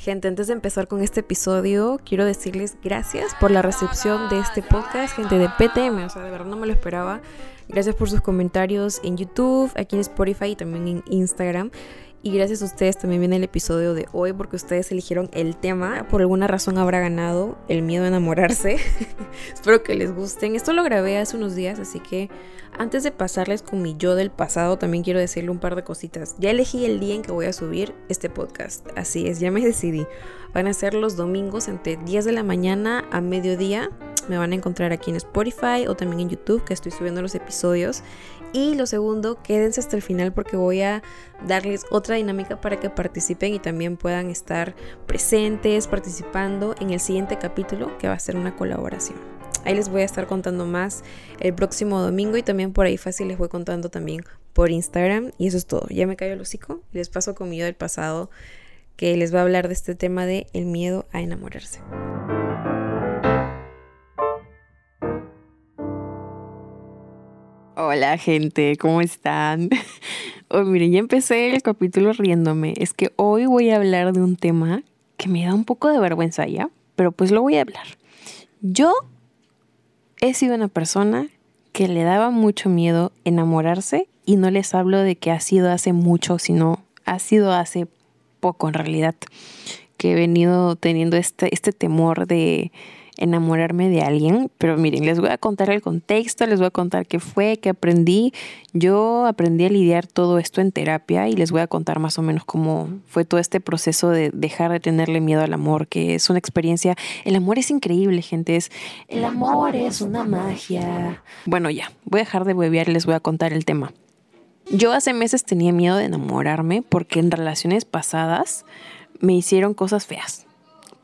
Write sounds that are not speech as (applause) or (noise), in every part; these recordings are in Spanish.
Gente, antes de empezar con este episodio, quiero decirles gracias por la recepción de este podcast, gente de PTM, o sea, de verdad no me lo esperaba. Gracias por sus comentarios en YouTube, aquí en Spotify y también en Instagram. Y gracias a ustedes también viene el episodio de hoy porque ustedes eligieron el tema. Por alguna razón habrá ganado el miedo a enamorarse. (laughs) Espero que les gusten. Esto lo grabé hace unos días, así que antes de pasarles con mi yo del pasado, también quiero decirle un par de cositas. Ya elegí el día en que voy a subir este podcast. Así es, ya me (laughs) decidí. Van a ser los domingos entre 10 de la mañana a mediodía. Me van a encontrar aquí en Spotify o también en YouTube que estoy subiendo los episodios. Y lo segundo, quédense hasta el final porque voy a darles otra dinámica para que participen y también puedan estar presentes, participando en el siguiente capítulo que va a ser una colaboración. Ahí les voy a estar contando más el próximo domingo y también por ahí fácil les voy contando también por Instagram. Y eso es todo. Ya me cayó el hocico les paso conmigo del pasado que les va a hablar de este tema de el miedo a enamorarse. Hola gente, ¿cómo están? (laughs) Oh, miren, ya empecé el capítulo riéndome. Es que hoy voy a hablar de un tema que me da un poco de vergüenza ya, pero pues lo voy a hablar. Yo he sido una persona que le daba mucho miedo enamorarse y no les hablo de que ha sido hace mucho, sino ha sido hace poco en realidad, que he venido teniendo este, este temor de enamorarme de alguien, pero miren, les voy a contar el contexto, les voy a contar qué fue, qué aprendí. Yo aprendí a lidiar todo esto en terapia y les voy a contar más o menos cómo fue todo este proceso de dejar de tenerle miedo al amor, que es una experiencia, el amor es increíble, gente, es el amor es una magia. Bueno, ya, voy a dejar de bebear y les voy a contar el tema. Yo hace meses tenía miedo de enamorarme porque en relaciones pasadas me hicieron cosas feas.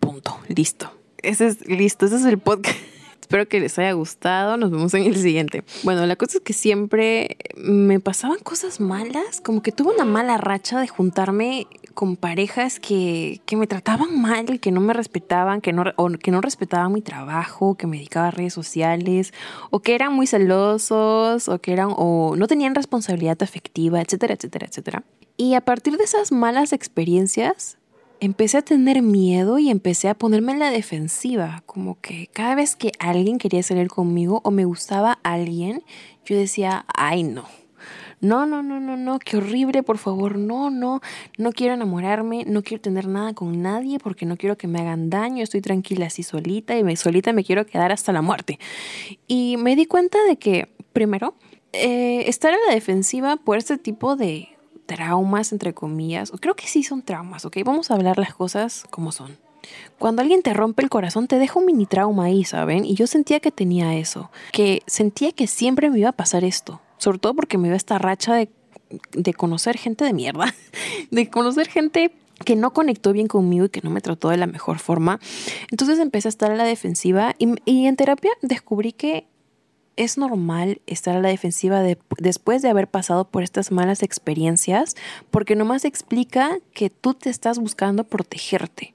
Punto, listo. Ese es listo, ese es el podcast. (laughs) Espero que les haya gustado. Nos vemos en el siguiente. Bueno, la cosa es que siempre me pasaban cosas malas. Como que tuve una mala racha de juntarme con parejas que, que me trataban mal, que no me respetaban, que no, que no respetaban mi trabajo, que me dedicaba a redes sociales, o que eran muy celosos, o que eran, o no tenían responsabilidad afectiva, etcétera, etcétera, etcétera. Y a partir de esas malas experiencias, empecé a tener miedo y empecé a ponerme en la defensiva, como que cada vez que alguien quería salir conmigo o me gustaba alguien, yo decía, ay no. No, no, no, no, no, qué horrible, por favor, no, no, no quiero enamorarme, no quiero tener nada con nadie porque no quiero que me hagan daño, estoy tranquila así solita y me, solita me quiero quedar hasta la muerte. Y me di cuenta de que, primero, eh, estar en la defensiva por este tipo de, traumas, entre comillas, creo que sí son traumas, ¿ok? Vamos a hablar las cosas como son. Cuando alguien te rompe el corazón, te deja un mini trauma ahí, ¿saben? Y yo sentía que tenía eso, que sentía que siempre me iba a pasar esto, sobre todo porque me iba esta racha de, de conocer gente de mierda, (laughs) de conocer gente que no conectó bien conmigo y que no me trató de la mejor forma. Entonces empecé a estar a la defensiva y en terapia descubrí que es normal estar a la defensiva después de haber pasado por estas malas experiencias, porque nomás explica que tú te estás buscando protegerte.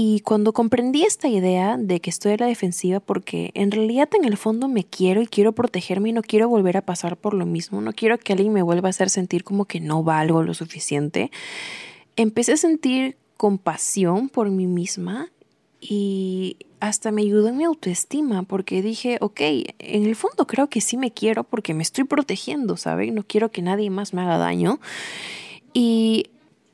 Y cuando comprendí esta idea de que estoy a la defensiva porque en realidad en el fondo me quiero y quiero protegerme y no quiero volver a pasar por lo mismo, no quiero que alguien me vuelva a hacer sentir como que no valgo lo suficiente, empecé a sentir compasión por mí misma y hasta me ayudó en mi autoestima porque dije, ok, en el fondo creo que sí me quiero porque me estoy protegiendo, ¿saben? No quiero que nadie más me haga daño. Y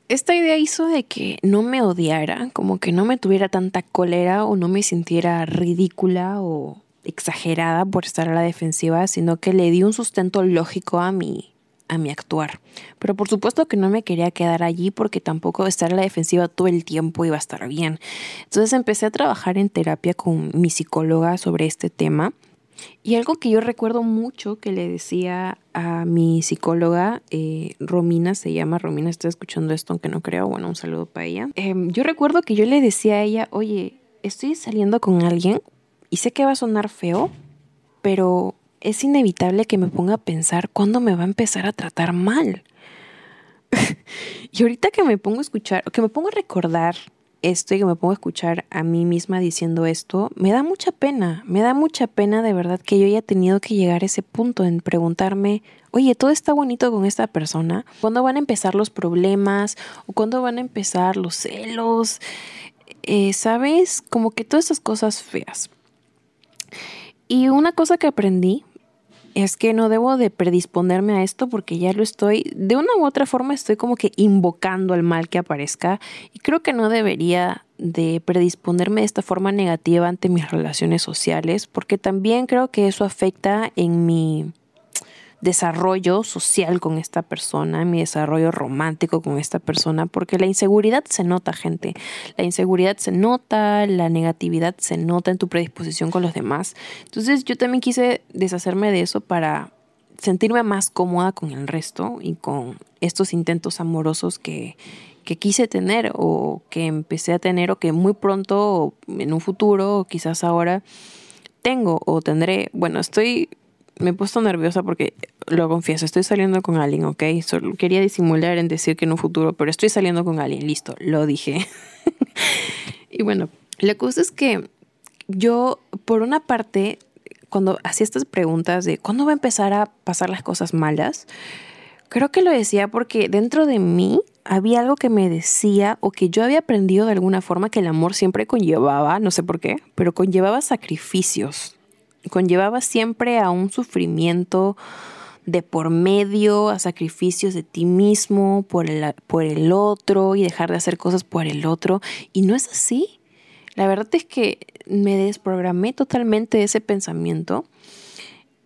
esta idea hizo de que no me odiara, como que no me tuviera tanta cólera o no me sintiera ridícula o exagerada por estar a la defensiva, sino que le di un sustento lógico a mi, a mi actuar. Pero por supuesto que no me quería quedar allí porque tampoco estar a la defensiva todo el tiempo iba a estar bien. Entonces empecé a trabajar en terapia con mi psicóloga sobre este tema. Y algo que yo recuerdo mucho que le decía a mi psicóloga, eh, Romina, se llama Romina, está escuchando esto, aunque no creo, bueno, un saludo para ella. Em, yo recuerdo que yo le decía a ella, oye, estoy saliendo con alguien y sé que va a sonar feo, pero es inevitable que me ponga a pensar cuándo me va a empezar a tratar mal. (laughs) y ahorita que me pongo a escuchar, que me pongo a recordar esto y que me pongo a escuchar a mí misma diciendo esto, me da mucha pena, me da mucha pena de verdad que yo haya tenido que llegar a ese punto en preguntarme, oye, todo está bonito con esta persona, ¿cuándo van a empezar los problemas? ¿O cuándo van a empezar los celos? Eh, ¿Sabes? Como que todas esas cosas feas. Y una cosa que aprendí es que no debo de predisponerme a esto porque ya lo estoy, de una u otra forma estoy como que invocando al mal que aparezca y creo que no debería de predisponerme de esta forma negativa ante mis relaciones sociales porque también creo que eso afecta en mi desarrollo social con esta persona, mi desarrollo romántico con esta persona, porque la inseguridad se nota, gente. La inseguridad se nota, la negatividad se nota en tu predisposición con los demás. Entonces yo también quise deshacerme de eso para sentirme más cómoda con el resto y con estos intentos amorosos que, que quise tener o que empecé a tener o que muy pronto en un futuro o quizás ahora tengo o tendré. Bueno, estoy me he puesto nerviosa porque, lo confieso, estoy saliendo con alguien, ¿ok? Solo quería disimular en decir que en un futuro, pero estoy saliendo con alguien, listo, lo dije. (laughs) y bueno, la cosa es que yo, por una parte, cuando hacía estas preguntas de cuándo va a empezar a pasar las cosas malas, creo que lo decía porque dentro de mí había algo que me decía o que yo había aprendido de alguna forma que el amor siempre conllevaba, no sé por qué, pero conllevaba sacrificios conllevaba siempre a un sufrimiento de por medio, a sacrificios de ti mismo por el, por el otro y dejar de hacer cosas por el otro. Y no es así. La verdad es que me desprogramé totalmente de ese pensamiento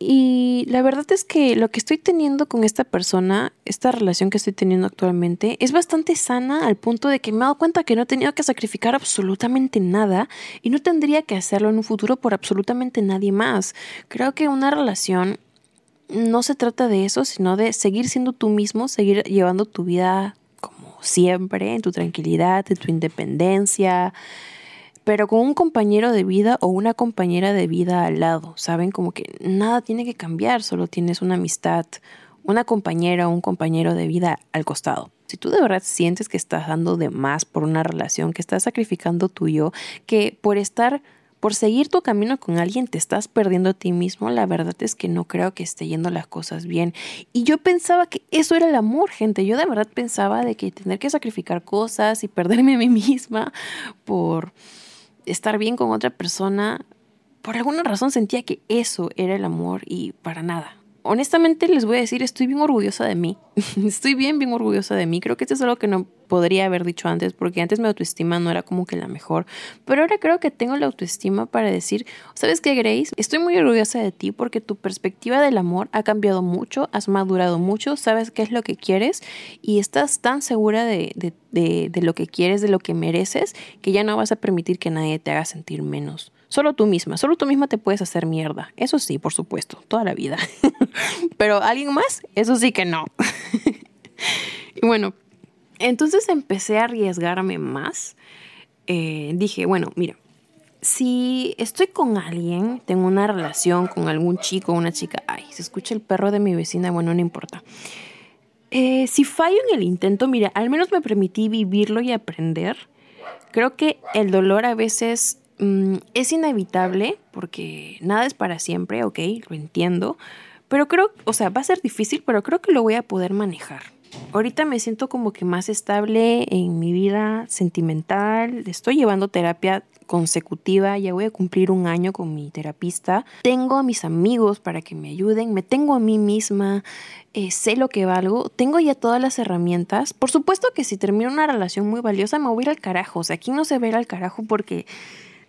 y la verdad es que lo que estoy teniendo con esta persona, esta relación que estoy teniendo actualmente, es bastante sana al punto de que me he dado cuenta que no he tenido que sacrificar absolutamente nada y no tendría que hacerlo en un futuro por absolutamente nadie más. Creo que una relación no se trata de eso, sino de seguir siendo tú mismo, seguir llevando tu vida como siempre, en tu tranquilidad, en tu independencia, pero con un compañero de vida o una compañera de vida al lado, ¿saben? Como que nada tiene que cambiar, solo tienes una amistad, una compañera o un compañero de vida al costado. Si tú de verdad sientes que estás dando de más por una relación, que estás sacrificando tuyo, que por estar, por seguir tu camino con alguien te estás perdiendo a ti mismo, la verdad es que no creo que esté yendo las cosas bien. Y yo pensaba que eso era el amor, gente. Yo de verdad pensaba de que tener que sacrificar cosas y perderme a mí misma por estar bien con otra persona, por alguna razón sentía que eso era el amor y para nada honestamente les voy a decir, estoy bien orgullosa de mí. (laughs) estoy bien, bien orgullosa de mí. Creo que esto es algo que no podría haber dicho antes, porque antes mi autoestima no era como que la mejor. Pero ahora creo que tengo la autoestima para decir, ¿sabes qué, Grace? Estoy muy orgullosa de ti porque tu perspectiva del amor ha cambiado mucho, has madurado mucho, sabes qué es lo que quieres y estás tan segura de, de, de, de lo que quieres, de lo que mereces, que ya no vas a permitir que nadie te haga sentir menos. Solo tú misma, solo tú misma te puedes hacer mierda. Eso sí, por supuesto, toda la vida. (laughs) Pero alguien más, eso sí que no. (laughs) y bueno, entonces empecé a arriesgarme más. Eh, dije, bueno, mira, si estoy con alguien, tengo una relación con algún chico o una chica, ay, se escucha el perro de mi vecina, bueno, no importa. Eh, si fallo en el intento, mira, al menos me permití vivirlo y aprender. Creo que el dolor a veces Mm, es inevitable porque nada es para siempre, ok, lo entiendo, pero creo, o sea, va a ser difícil, pero creo que lo voy a poder manejar. Ahorita me siento como que más estable en mi vida sentimental, estoy llevando terapia consecutiva, ya voy a cumplir un año con mi terapista, tengo a mis amigos para que me ayuden, me tengo a mí misma, eh, sé lo que valgo, tengo ya todas las herramientas. Por supuesto que si termino una relación muy valiosa me voy a ir al carajo, o sea, aquí no se ve al carajo porque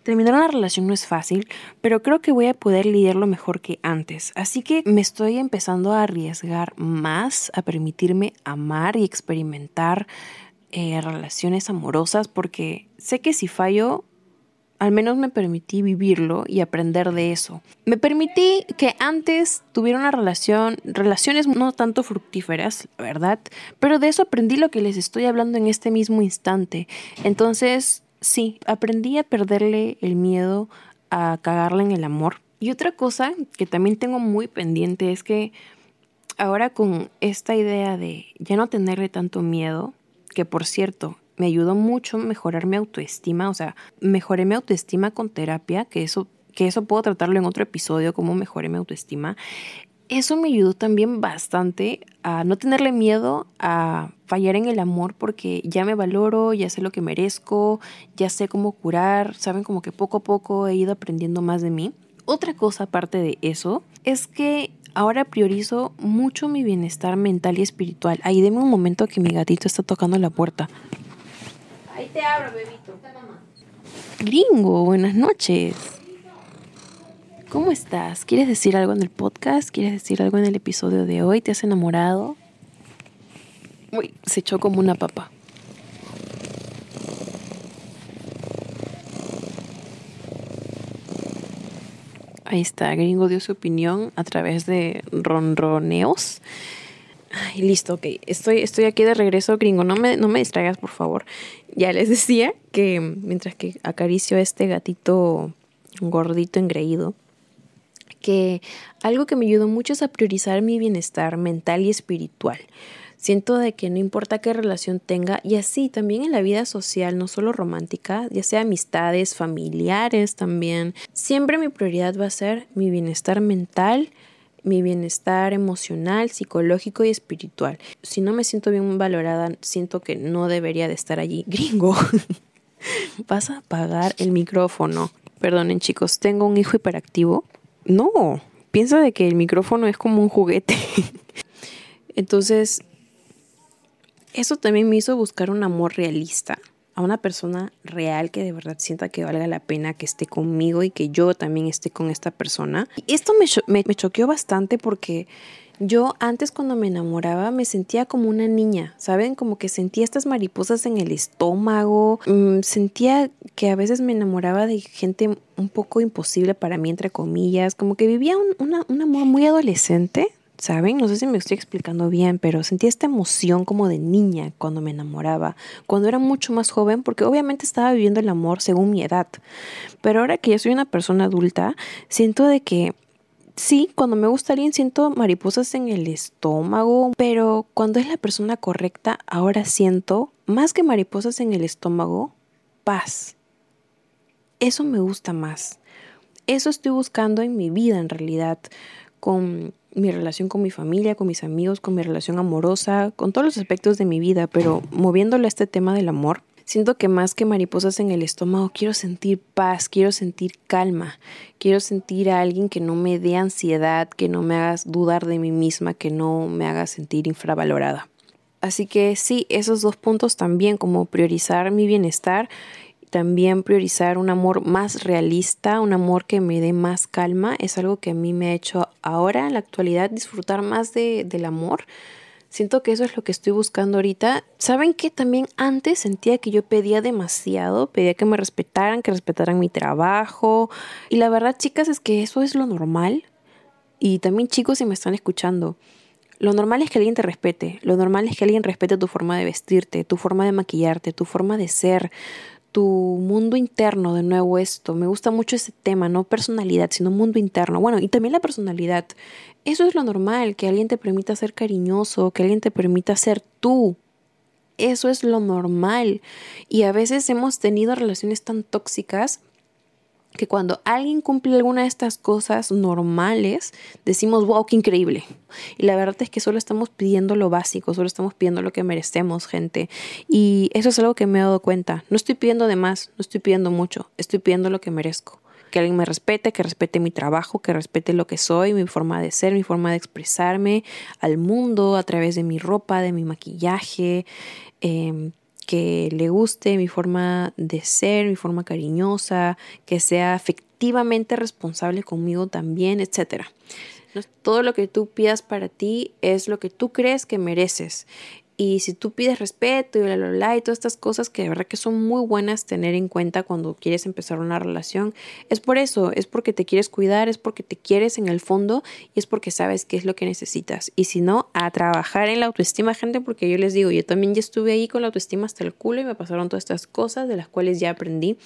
Terminar una relación no es fácil, pero creo que voy a poder lidiarlo mejor que antes. Así que me estoy empezando a arriesgar más, a permitirme amar y experimentar eh, relaciones amorosas, porque sé que si fallo, al menos me permití vivirlo y aprender de eso. Me permití que antes tuviera una relación, relaciones no tanto fructíferas, la verdad, pero de eso aprendí lo que les estoy hablando en este mismo instante. Entonces, sí, aprendí a perderle el miedo a cagarla en el amor. Y otra cosa que también tengo muy pendiente es que ahora con esta idea de ya no tenerle tanto miedo, que por cierto, me ayudó mucho mejorar mi autoestima, o sea, mejoré mi autoestima con terapia, que eso, que eso puedo tratarlo en otro episodio, cómo mejoré mi autoestima. Eso me ayudó también bastante a no tenerle miedo a fallar en el amor porque ya me valoro, ya sé lo que merezco, ya sé cómo curar, saben como que poco a poco he ido aprendiendo más de mí. Otra cosa aparte de eso es que ahora priorizo mucho mi bienestar mental y espiritual. Ahí deme un momento que mi gatito está tocando la puerta. Ahí te abro, bebito. Gringo, buenas noches. ¿Cómo estás? ¿Quieres decir algo en el podcast? ¿Quieres decir algo en el episodio de hoy? ¿Te has enamorado? Uy, se echó como una papa. Ahí está, Gringo dio su opinión a través de ronroneos. Ay, listo, ok. Estoy, estoy aquí de regreso, Gringo. No me, no me distraigas, por favor. Ya les decía que mientras que acaricio a este gatito gordito engreído, que algo que me ayudó mucho es a priorizar mi bienestar mental y espiritual. Siento de que no importa qué relación tenga, y así también en la vida social, no solo romántica, ya sea amistades, familiares también, siempre mi prioridad va a ser mi bienestar mental, mi bienestar emocional, psicológico y espiritual. Si no me siento bien valorada, siento que no debería de estar allí. (laughs) Gringo, vas a apagar el micrófono. Perdonen chicos, tengo un hijo hiperactivo. No, piensa de que el micrófono es como un juguete. (laughs) Entonces, eso también me hizo buscar un amor realista, a una persona real que de verdad sienta que valga la pena que esté conmigo y que yo también esté con esta persona. Y esto me, me, choqueó bastante porque yo antes cuando me enamoraba me sentía como una niña, ¿saben? Como que sentía estas mariposas en el estómago, mm, sentía que a veces me enamoraba de gente un poco imposible para mí, entre comillas, como que vivía un, un amor muy adolescente, ¿saben? No sé si me estoy explicando bien, pero sentía esta emoción como de niña cuando me enamoraba, cuando era mucho más joven, porque obviamente estaba viviendo el amor según mi edad. Pero ahora que ya soy una persona adulta, siento de que sí, cuando me gusta alguien siento mariposas en el estómago, pero cuando es la persona correcta, ahora siento más que mariposas en el estómago, paz. Eso me gusta más. Eso estoy buscando en mi vida en realidad, con mi relación con mi familia, con mis amigos, con mi relación amorosa, con todos los aspectos de mi vida, pero moviéndolo a este tema del amor, siento que más que mariposas en el estómago, quiero sentir paz, quiero sentir calma, quiero sentir a alguien que no me dé ansiedad, que no me haga dudar de mí misma, que no me haga sentir infravalorada. Así que sí, esos dos puntos también, como priorizar mi bienestar también priorizar un amor más realista, un amor que me dé más calma, es algo que a mí me ha hecho ahora, en la actualidad, disfrutar más de, del amor. Siento que eso es lo que estoy buscando ahorita. ¿Saben que también antes sentía que yo pedía demasiado? Pedía que me respetaran, que respetaran mi trabajo. Y la verdad, chicas, es que eso es lo normal. Y también chicos, si me están escuchando, lo normal es que alguien te respete. Lo normal es que alguien respete tu forma de vestirte, tu forma de maquillarte, tu forma de ser, tu mundo interno, de nuevo esto, me gusta mucho ese tema, no personalidad, sino mundo interno. Bueno, y también la personalidad. Eso es lo normal, que alguien te permita ser cariñoso, que alguien te permita ser tú. Eso es lo normal. Y a veces hemos tenido relaciones tan tóxicas que cuando alguien cumple alguna de estas cosas normales, decimos, wow, qué increíble. Y la verdad es que solo estamos pidiendo lo básico, solo estamos pidiendo lo que merecemos, gente. Y eso es algo que me he dado cuenta. No estoy pidiendo de más, no estoy pidiendo mucho, estoy pidiendo lo que merezco. Que alguien me respete, que respete mi trabajo, que respete lo que soy, mi forma de ser, mi forma de expresarme al mundo a través de mi ropa, de mi maquillaje, eh, que le guste mi forma de ser, mi forma cariñosa, que sea efectivamente responsable conmigo también, etc. Todo lo que tú pidas para ti es lo que tú crees que mereces. Y si tú pides respeto y bla, bla, bla, y todas estas cosas que de verdad que son muy buenas tener en cuenta cuando quieres empezar una relación, es por eso, es porque te quieres cuidar, es porque te quieres en el fondo y es porque sabes qué es lo que necesitas. Y si no, a trabajar en la autoestima, gente, porque yo les digo, yo también ya estuve ahí con la autoestima hasta el culo y me pasaron todas estas cosas de las cuales ya aprendí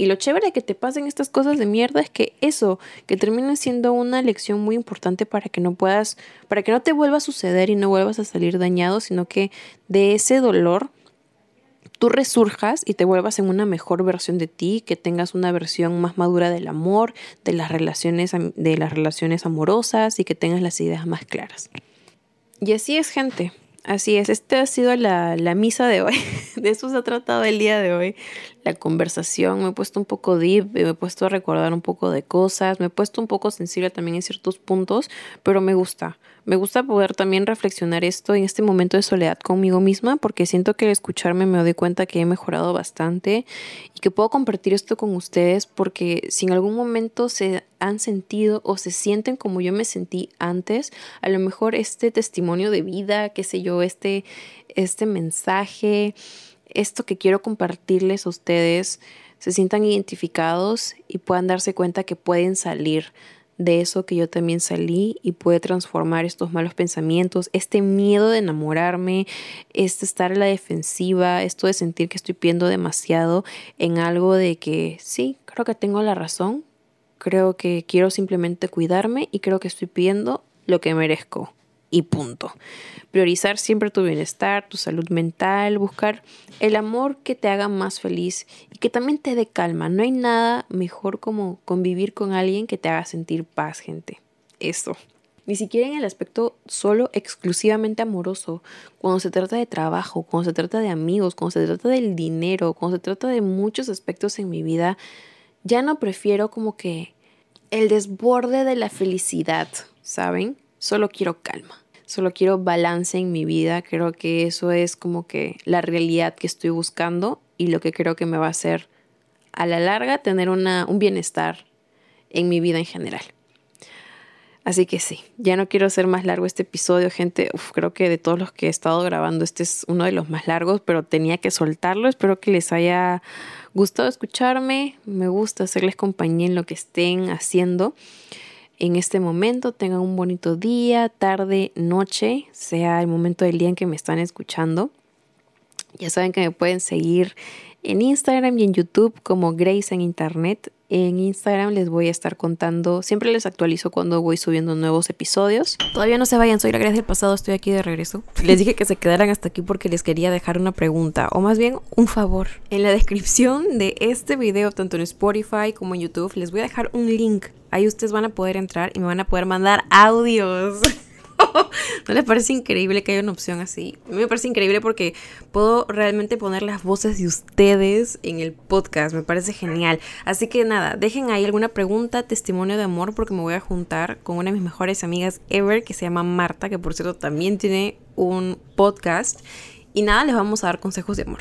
y lo chévere de que te pasen estas cosas de mierda es que eso, que termine siendo una lección muy importante para que no puedas, para que no te vuelva a suceder y no vuelvas a salir dañado, sino que de ese dolor tú resurjas y te vuelvas en una mejor versión de ti, que tengas una versión más madura del amor, de las relaciones, de las relaciones amorosas y que tengas las ideas más claras. Y así es, gente. Así es, esta ha sido la, la, misa de hoy. (laughs) De eso se ha tratado el día de hoy. La conversación. Me he puesto un poco deep, me he puesto a recordar un poco de cosas, me he puesto un poco sensible también en ciertos puntos, pero me gusta. Me gusta poder también reflexionar esto en este momento de soledad conmigo misma porque siento que al escucharme me doy cuenta que he mejorado bastante y que puedo compartir esto con ustedes porque si en algún momento se han sentido o se sienten como yo me sentí antes, a lo mejor este testimonio de vida, qué sé yo, este, este mensaje, esto que quiero compartirles a ustedes, se sientan identificados y puedan darse cuenta que pueden salir de eso que yo también salí y puede transformar estos malos pensamientos, este miedo de enamorarme, este estar a la defensiva, esto de sentir que estoy pidiendo demasiado en algo de que sí, creo que tengo la razón, creo que quiero simplemente cuidarme y creo que estoy pidiendo lo que merezco y punto. Priorizar siempre tu bienestar, tu salud mental, buscar el amor que te haga más feliz y que también te dé calma. No hay nada mejor como convivir con alguien que te haga sentir paz, gente. Eso. Ni siquiera en el aspecto solo exclusivamente amoroso. Cuando se trata de trabajo, cuando se trata de amigos, cuando se trata del dinero, cuando se trata de muchos aspectos en mi vida, ya no prefiero como que el desborde de la felicidad, ¿saben? Solo quiero calma solo quiero balance en mi vida. Creo que eso es como que la realidad que estoy buscando y lo que creo que me va a hacer a la larga tener una, un bienestar en mi vida en general. Así que sí, ya no quiero hacer más largo este episodio, gente. creo que de todos los que he estado grabando, este es uno de los más largos, pero tenía que soltarlo. Espero que les haya gustado escucharme. Me gusta hacerles compañía en lo que estén haciendo en este momento. Tengan un bonito día, tarde, noche, sea el momento del día en que me están escuchando. Ya saben que me pueden seguir en Instagram y en YouTube como Grace en Internet. En Instagram les voy a estar contando, siempre les actualizo cuando voy subiendo nuevos episodios. Todavía no se vayan, soy la Gracia del pasado, estoy aquí de regreso. Les dije que se quedaran hasta aquí porque les quería dejar una pregunta, o más bien un favor. En la descripción de este video, tanto en Spotify como en YouTube, les voy a dejar un link. Ahí ustedes van a poder entrar y me van a poder mandar audios. (laughs) ¿No les parece increíble que haya una opción así? A mí me parece increíble porque puedo realmente poner las voces de ustedes en el podcast. Me parece genial. Así que nada, dejen ahí alguna pregunta, testimonio de amor, porque me voy a juntar con una de mis mejores amigas ever que se llama Marta, que por cierto también tiene un podcast. Y nada, les vamos a dar consejos de amor.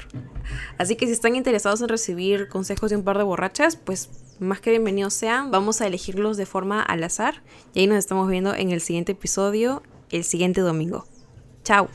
Así que si están interesados en recibir consejos de un par de borrachas, pues más que bienvenidos sean. Vamos a elegirlos de forma al azar. Y ahí nos estamos viendo en el siguiente episodio, el siguiente domingo. Chao.